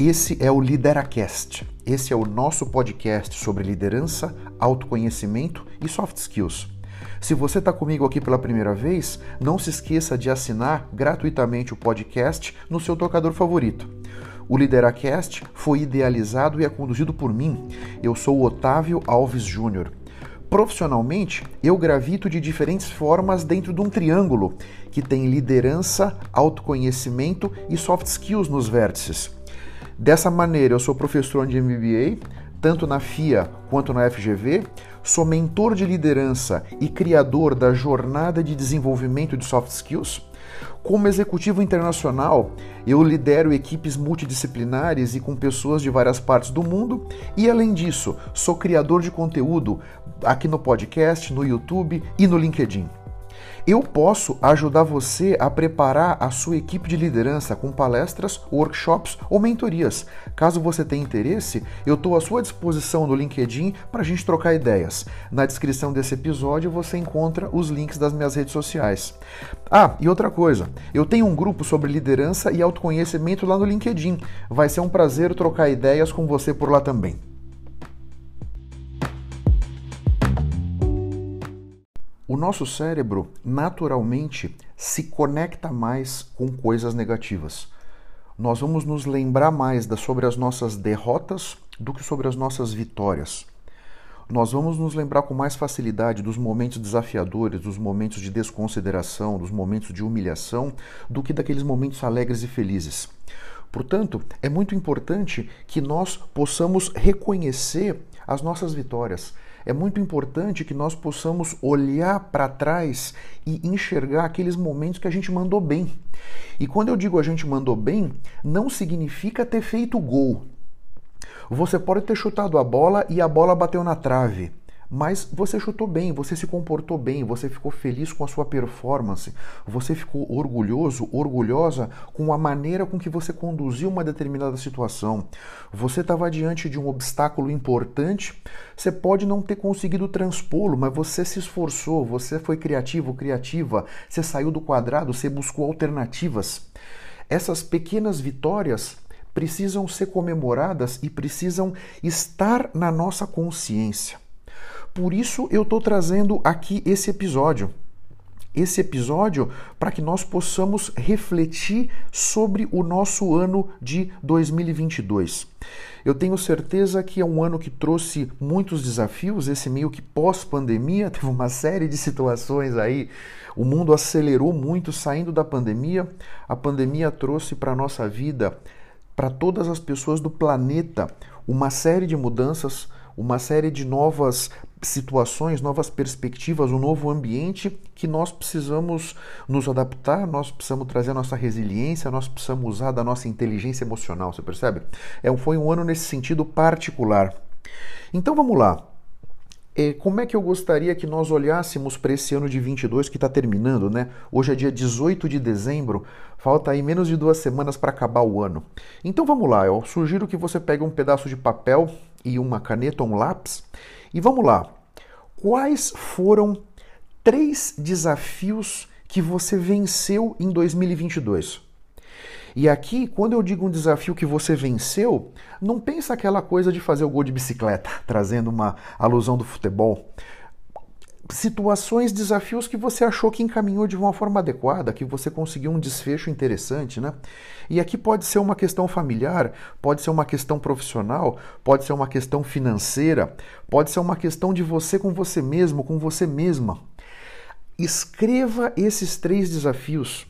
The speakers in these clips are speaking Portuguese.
Esse é o Lideracast. Esse é o nosso podcast sobre liderança, autoconhecimento e soft skills. Se você está comigo aqui pela primeira vez, não se esqueça de assinar gratuitamente o podcast no seu tocador favorito. O Lideracast foi idealizado e é conduzido por mim. Eu sou o Otávio Alves Júnior. Profissionalmente, eu gravito de diferentes formas dentro de um triângulo que tem liderança, autoconhecimento e soft skills nos vértices. Dessa maneira, eu sou professor de MBA, tanto na FIA quanto na FGV, sou mentor de liderança e criador da jornada de desenvolvimento de soft skills. Como executivo internacional, eu lidero equipes multidisciplinares e com pessoas de várias partes do mundo, e além disso, sou criador de conteúdo aqui no podcast, no YouTube e no LinkedIn. Eu posso ajudar você a preparar a sua equipe de liderança com palestras, workshops ou mentorias. Caso você tenha interesse, eu estou à sua disposição no LinkedIn para a gente trocar ideias. Na descrição desse episódio você encontra os links das minhas redes sociais. Ah, e outra coisa, eu tenho um grupo sobre liderança e autoconhecimento lá no LinkedIn. Vai ser um prazer trocar ideias com você por lá também. O nosso cérebro naturalmente se conecta mais com coisas negativas. Nós vamos nos lembrar mais das, sobre as nossas derrotas do que sobre as nossas vitórias. Nós vamos nos lembrar com mais facilidade dos momentos desafiadores, dos momentos de desconsideração, dos momentos de humilhação, do que daqueles momentos alegres e felizes. Portanto, é muito importante que nós possamos reconhecer as nossas vitórias é muito importante que nós possamos olhar para trás e enxergar aqueles momentos que a gente mandou bem. E quando eu digo a gente mandou bem, não significa ter feito gol. Você pode ter chutado a bola e a bola bateu na trave. Mas você chutou bem, você se comportou bem, você ficou feliz com a sua performance, você ficou orgulhoso, orgulhosa com a maneira com que você conduziu uma determinada situação. Você estava diante de um obstáculo importante, você pode não ter conseguido transpô-lo, mas você se esforçou, você foi criativo, criativa, você saiu do quadrado, você buscou alternativas. Essas pequenas vitórias precisam ser comemoradas e precisam estar na nossa consciência. Por isso eu estou trazendo aqui esse episódio. Esse episódio para que nós possamos refletir sobre o nosso ano de 2022. Eu tenho certeza que é um ano que trouxe muitos desafios, esse meio que pós-pandemia, teve uma série de situações aí. O mundo acelerou muito saindo da pandemia. A pandemia trouxe para a nossa vida, para todas as pessoas do planeta, uma série de mudanças, uma série de novas situações, novas perspectivas, um novo ambiente que nós precisamos nos adaptar, nós precisamos trazer a nossa resiliência, nós precisamos usar da nossa inteligência emocional, você percebe? É, foi um ano nesse sentido particular. Então vamos lá. É, como é que eu gostaria que nós olhássemos para esse ano de 22 que está terminando, né? Hoje é dia 18 de dezembro, falta aí menos de duas semanas para acabar o ano. Então vamos lá, eu sugiro que você pegue um pedaço de papel e uma caneta um lápis e vamos lá. Quais foram três desafios que você venceu em 2022? E aqui, quando eu digo um desafio que você venceu, não pensa aquela coisa de fazer o gol de bicicleta, trazendo uma alusão do futebol situações, desafios que você achou que encaminhou de uma forma adequada, que você conseguiu um desfecho interessante, né? E aqui pode ser uma questão familiar, pode ser uma questão profissional, pode ser uma questão financeira, pode ser uma questão de você com você mesmo, com você mesma. Escreva esses três desafios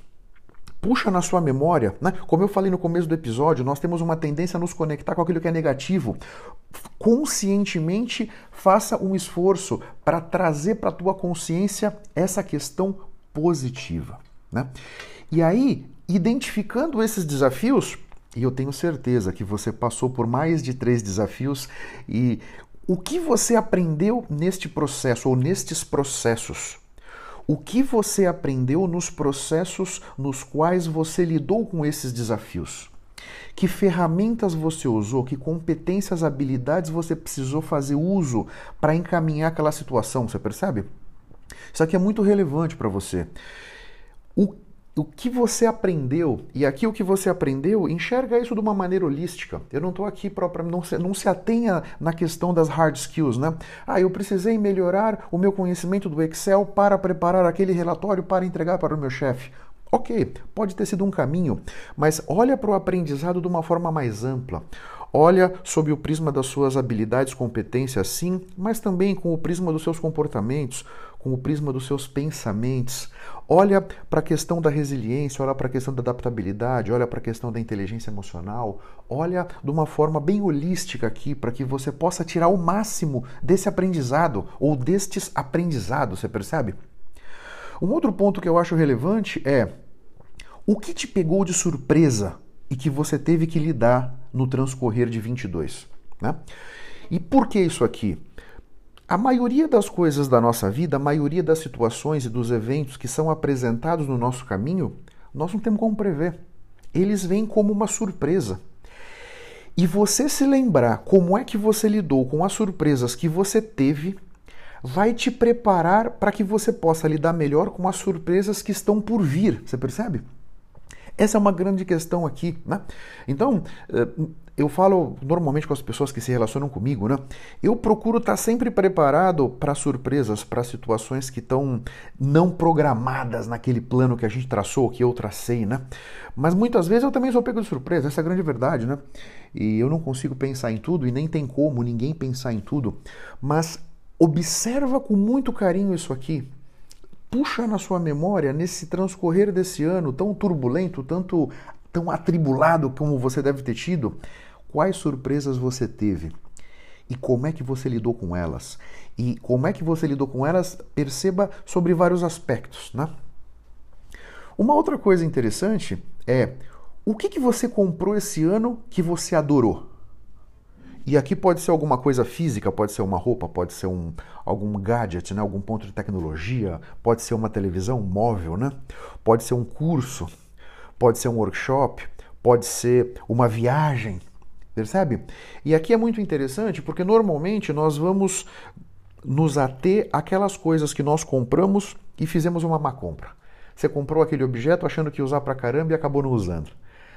puxa na sua memória, né? Como eu falei no começo do episódio, nós temos uma tendência a nos conectar com aquilo que é negativo. Conscientemente faça um esforço para trazer para a tua consciência essa questão positiva, né? E aí, identificando esses desafios, e eu tenho certeza que você passou por mais de três desafios e o que você aprendeu neste processo ou nestes processos o que você aprendeu nos processos nos quais você lidou com esses desafios? Que ferramentas você usou? Que competências, habilidades você precisou fazer uso para encaminhar aquela situação? Você percebe? Isso aqui é muito relevante para você. O o que você aprendeu, e aqui o que você aprendeu, enxerga isso de uma maneira holística. Eu não estou aqui para não se, não se atenha na questão das hard skills, né? Ah, eu precisei melhorar o meu conhecimento do Excel para preparar aquele relatório para entregar para o meu chefe. Ok, pode ter sido um caminho, mas olha para o aprendizado de uma forma mais ampla. Olha sob o prisma das suas habilidades, competências, sim, mas também com o prisma dos seus comportamentos, com o prisma dos seus pensamentos. Olha para a questão da resiliência, olha para a questão da adaptabilidade, olha para a questão da inteligência emocional. Olha de uma forma bem holística aqui para que você possa tirar o máximo desse aprendizado ou destes aprendizados, você percebe? Um outro ponto que eu acho relevante é o que te pegou de surpresa e que você teve que lidar no transcorrer de 22. Né? E por que isso aqui? A maioria das coisas da nossa vida, a maioria das situações e dos eventos que são apresentados no nosso caminho, nós não temos como prever. Eles vêm como uma surpresa. E você se lembrar como é que você lidou com as surpresas que você teve, vai te preparar para que você possa lidar melhor com as surpresas que estão por vir. Você percebe? Essa é uma grande questão aqui, né? Então, eh, eu falo normalmente com as pessoas que se relacionam comigo, né? Eu procuro estar sempre preparado para surpresas, para situações que estão não programadas naquele plano que a gente traçou, que eu tracei, né? Mas muitas vezes eu também sou pego de surpresa, essa é a grande verdade, né? E eu não consigo pensar em tudo e nem tem como ninguém pensar em tudo, mas observa com muito carinho isso aqui, puxa na sua memória, nesse transcorrer desse ano tão turbulento, tanto tão atribulado como você deve ter tido, quais surpresas você teve e como é que você lidou com elas. E como é que você lidou com elas, perceba sobre vários aspectos, né? Uma outra coisa interessante é o que, que você comprou esse ano que você adorou? E aqui pode ser alguma coisa física, pode ser uma roupa, pode ser um, algum gadget, né? algum ponto de tecnologia, pode ser uma televisão móvel, né? pode ser um curso, pode ser um workshop, pode ser uma viagem, percebe? E aqui é muito interessante porque normalmente nós vamos nos ater àquelas coisas que nós compramos e fizemos uma má compra. Você comprou aquele objeto achando que ia usar pra caramba e acabou não usando.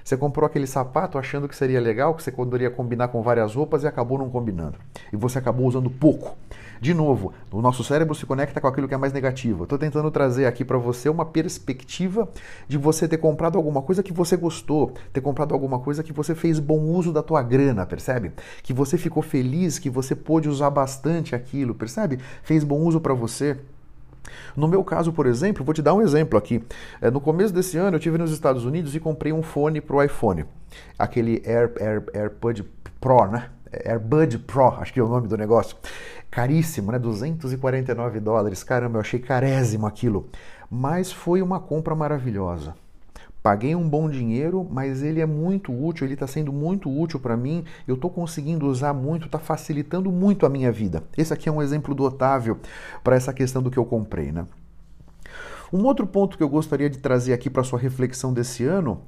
Você comprou aquele sapato achando que seria legal, que você poderia combinar com várias roupas e acabou não combinando. E você acabou usando pouco. De novo, o nosso cérebro se conecta com aquilo que é mais negativo. Estou tentando trazer aqui para você uma perspectiva de você ter comprado alguma coisa que você gostou, ter comprado alguma coisa que você fez bom uso da tua grana, percebe? Que você ficou feliz, que você pôde usar bastante aquilo, percebe? Fez bom uso para você. No meu caso, por exemplo, vou te dar um exemplo aqui. É, no começo desse ano, eu estive nos Estados Unidos e comprei um fone para o iPhone. Aquele Air, Air, AirPod Pro, né? AirBud Pro, acho que é o nome do negócio. Caríssimo, né? 249 dólares. Caramba, eu achei carésimo aquilo. Mas foi uma compra maravilhosa. Paguei um bom dinheiro, mas ele é muito útil, ele está sendo muito útil para mim, eu estou conseguindo usar muito, está facilitando muito a minha vida. Esse aqui é um exemplo do Otávio para essa questão do que eu comprei. Né? Um outro ponto que eu gostaria de trazer aqui para sua reflexão desse ano,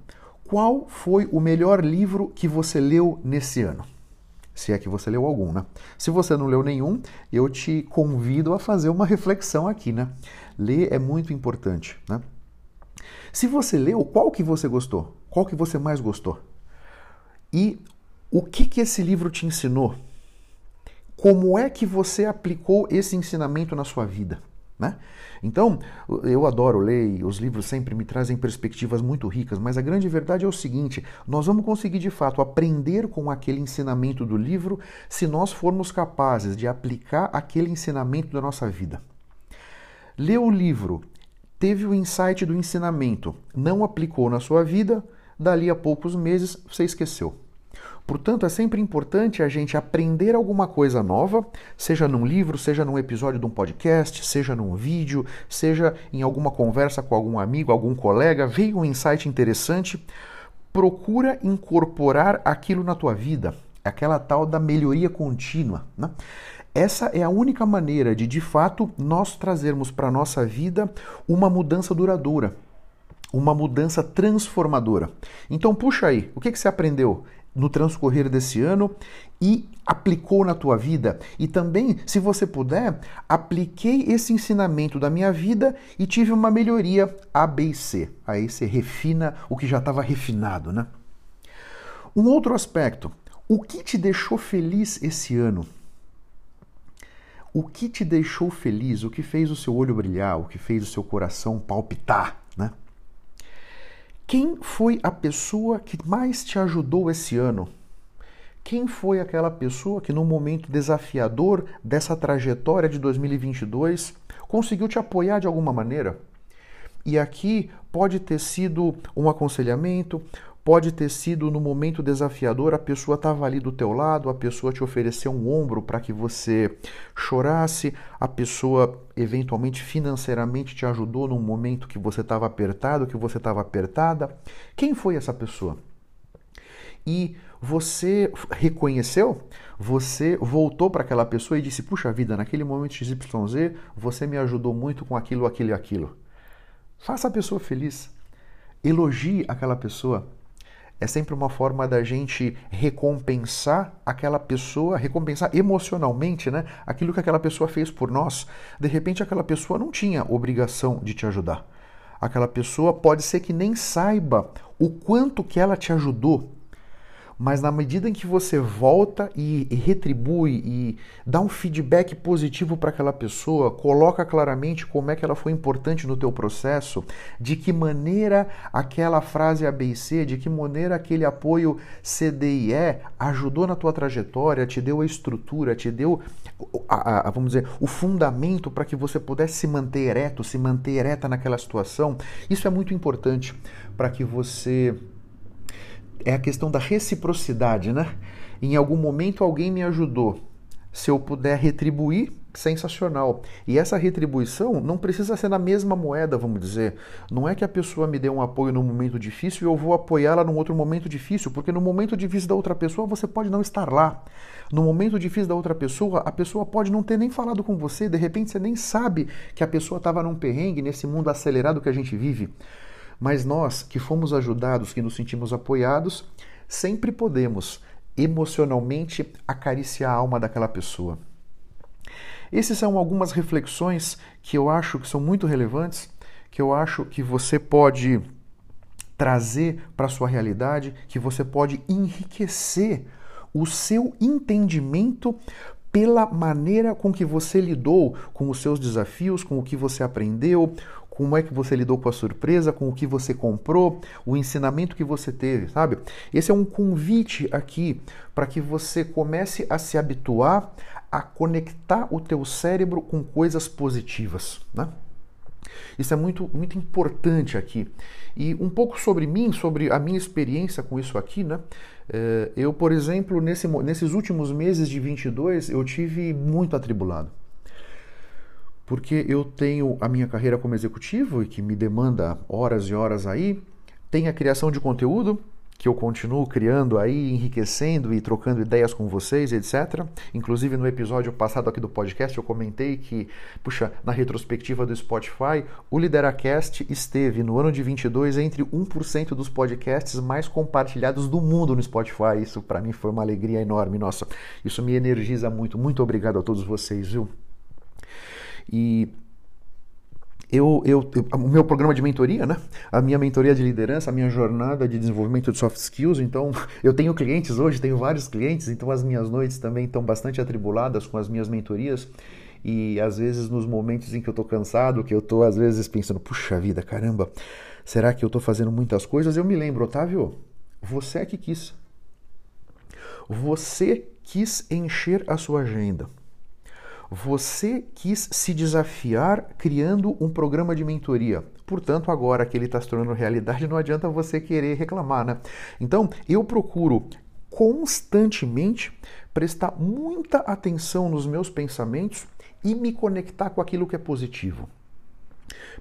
qual foi o melhor livro que você leu nesse ano? Se é que você leu algum, né? Se você não leu nenhum, eu te convido a fazer uma reflexão aqui, né? Ler é muito importante, né? Se você leu, qual que você gostou? Qual que você mais gostou? E o que que esse livro te ensinou? Como é que você aplicou esse ensinamento na sua vida? Né? Então, eu adoro ler os livros sempre me trazem perspectivas muito ricas, mas a grande verdade é o seguinte: nós vamos conseguir de fato aprender com aquele ensinamento do livro se nós formos capazes de aplicar aquele ensinamento da nossa vida. Ler o livro teve o insight do ensinamento, não aplicou na sua vida, dali a poucos meses você esqueceu. Portanto, é sempre importante a gente aprender alguma coisa nova, seja num livro, seja num episódio de um podcast, seja num vídeo, seja em alguma conversa com algum amigo, algum colega, veio um insight interessante, procura incorporar aquilo na tua vida, aquela tal da melhoria contínua. Né? Essa é a única maneira de, de fato, nós trazermos para a nossa vida uma mudança duradoura, uma mudança transformadora. Então, puxa aí, o que, que você aprendeu no transcorrer desse ano e aplicou na tua vida. E também, se você puder, apliquei esse ensinamento da minha vida e tive uma melhoria A, B e C. Aí você refina o que já estava refinado, né? Um outro aspecto, o que te deixou feliz esse ano? O que te deixou feliz? O que fez o seu olho brilhar? O que fez o seu coração palpitar, né? Quem foi a pessoa que mais te ajudou esse ano? Quem foi aquela pessoa que, no momento desafiador dessa trajetória de 2022, conseguiu te apoiar de alguma maneira? E aqui pode ter sido um aconselhamento, Pode ter sido no momento desafiador, a pessoa estava ali do teu lado, a pessoa te ofereceu um ombro para que você chorasse, a pessoa eventualmente financeiramente te ajudou num momento que você estava apertado, que você estava apertada. Quem foi essa pessoa? E você reconheceu, você voltou para aquela pessoa e disse: Puxa vida, naquele momento XYZ, você me ajudou muito com aquilo, aquilo e aquilo. Faça a pessoa feliz. Elogie aquela pessoa é sempre uma forma da gente recompensar aquela pessoa, recompensar emocionalmente, né? Aquilo que aquela pessoa fez por nós. De repente, aquela pessoa não tinha obrigação de te ajudar. Aquela pessoa pode ser que nem saiba o quanto que ela te ajudou mas na medida em que você volta e, retribui e dá um feedback positivo para aquela pessoa, coloca claramente como é que ela foi importante no teu processo, de que maneira aquela frase ABC, de que maneira aquele apoio CDIE ajudou na tua trajetória, te deu a estrutura, te deu a, a, vamos dizer, o fundamento para que você pudesse se manter ereto, se manter ereta naquela situação. Isso é muito importante para que você é a questão da reciprocidade, né? Em algum momento alguém me ajudou. Se eu puder retribuir, sensacional. E essa retribuição não precisa ser na mesma moeda, vamos dizer. Não é que a pessoa me dê um apoio num momento difícil e eu vou apoiá-la num outro momento difícil, porque no momento difícil da outra pessoa você pode não estar lá. No momento difícil da outra pessoa, a pessoa pode não ter nem falado com você, de repente você nem sabe que a pessoa estava num perrengue nesse mundo acelerado que a gente vive. Mas nós que fomos ajudados, que nos sentimos apoiados, sempre podemos emocionalmente acariciar a alma daquela pessoa. Essas são algumas reflexões que eu acho que são muito relevantes, que eu acho que você pode trazer para a sua realidade, que você pode enriquecer o seu entendimento pela maneira com que você lidou com os seus desafios, com o que você aprendeu, como é que você lidou com a surpresa, com o que você comprou, o ensinamento que você teve, sabe? Esse é um convite aqui para que você comece a se habituar a conectar o teu cérebro com coisas positivas, né? Isso é muito, muito importante aqui. E um pouco sobre mim, sobre a minha experiência com isso aqui, né? É, eu, por exemplo, nesse, nesses últimos meses de 22, eu tive muito atribulado porque eu tenho a minha carreira como executivo e que me demanda horas e horas aí, tem a criação de conteúdo que eu continuo criando aí, enriquecendo e trocando ideias com vocês, etc. Inclusive no episódio passado aqui do podcast eu comentei que, puxa, na retrospectiva do Spotify, o Lideracast esteve no ano de 22 entre 1% dos podcasts mais compartilhados do mundo no Spotify. Isso para mim foi uma alegria enorme, nossa. Isso me energiza muito. Muito obrigado a todos vocês, viu? E eu, eu, eu, o meu programa de mentoria, né? A minha mentoria de liderança, a minha jornada de desenvolvimento de soft skills. Então, eu tenho clientes hoje, tenho vários clientes, então as minhas noites também estão bastante atribuladas com as minhas mentorias. E às vezes, nos momentos em que eu estou cansado, que eu estou às vezes pensando, puxa vida, caramba, será que eu estou fazendo muitas coisas? Eu me lembro, Otávio, você é que quis. Você quis encher a sua agenda. Você quis se desafiar criando um programa de mentoria. Portanto, agora que ele está se tornando realidade, não adianta você querer reclamar, né? Então, eu procuro constantemente prestar muita atenção nos meus pensamentos e me conectar com aquilo que é positivo.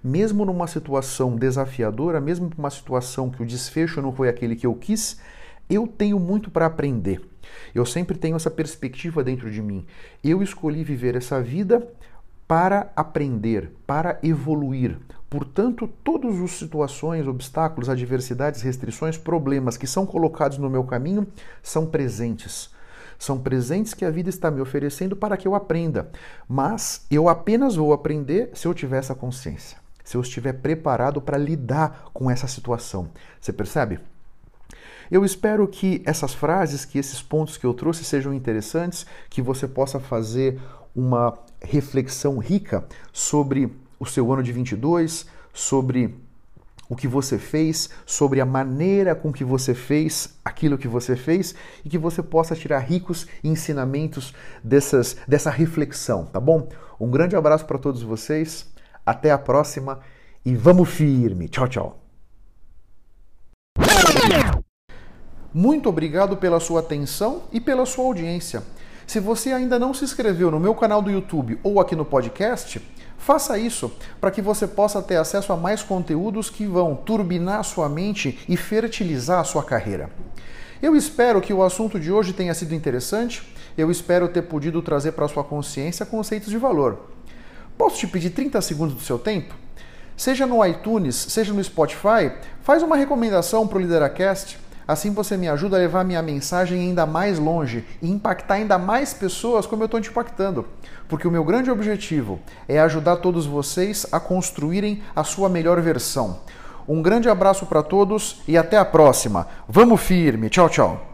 Mesmo numa situação desafiadora, mesmo numa situação que o desfecho não foi aquele que eu quis, eu tenho muito para aprender. Eu sempre tenho essa perspectiva dentro de mim. Eu escolhi viver essa vida para aprender, para evoluir. Portanto, todas as situações, obstáculos, adversidades, restrições, problemas que são colocados no meu caminho são presentes. São presentes que a vida está me oferecendo para que eu aprenda. Mas eu apenas vou aprender se eu tiver essa consciência, se eu estiver preparado para lidar com essa situação. Você percebe? Eu espero que essas frases, que esses pontos que eu trouxe sejam interessantes, que você possa fazer uma reflexão rica sobre o seu ano de 22, sobre o que você fez, sobre a maneira com que você fez aquilo que você fez e que você possa tirar ricos ensinamentos dessas, dessa reflexão, tá bom? Um grande abraço para todos vocês, até a próxima e vamos firme. Tchau, tchau. Muito obrigado pela sua atenção e pela sua audiência. Se você ainda não se inscreveu no meu canal do YouTube ou aqui no podcast, Faça isso para que você possa ter acesso a mais conteúdos que vão turbinar a sua mente e fertilizar a sua carreira. Eu espero que o assunto de hoje tenha sido interessante. Eu espero ter podido trazer para sua consciência conceitos de valor. Posso te pedir 30 segundos do seu tempo? Seja no iTunes, seja no Spotify, faz uma recomendação para o Lideracast Assim você me ajuda a levar minha mensagem ainda mais longe e impactar ainda mais pessoas como eu estou te impactando. Porque o meu grande objetivo é ajudar todos vocês a construírem a sua melhor versão. Um grande abraço para todos e até a próxima. Vamos firme. Tchau, tchau.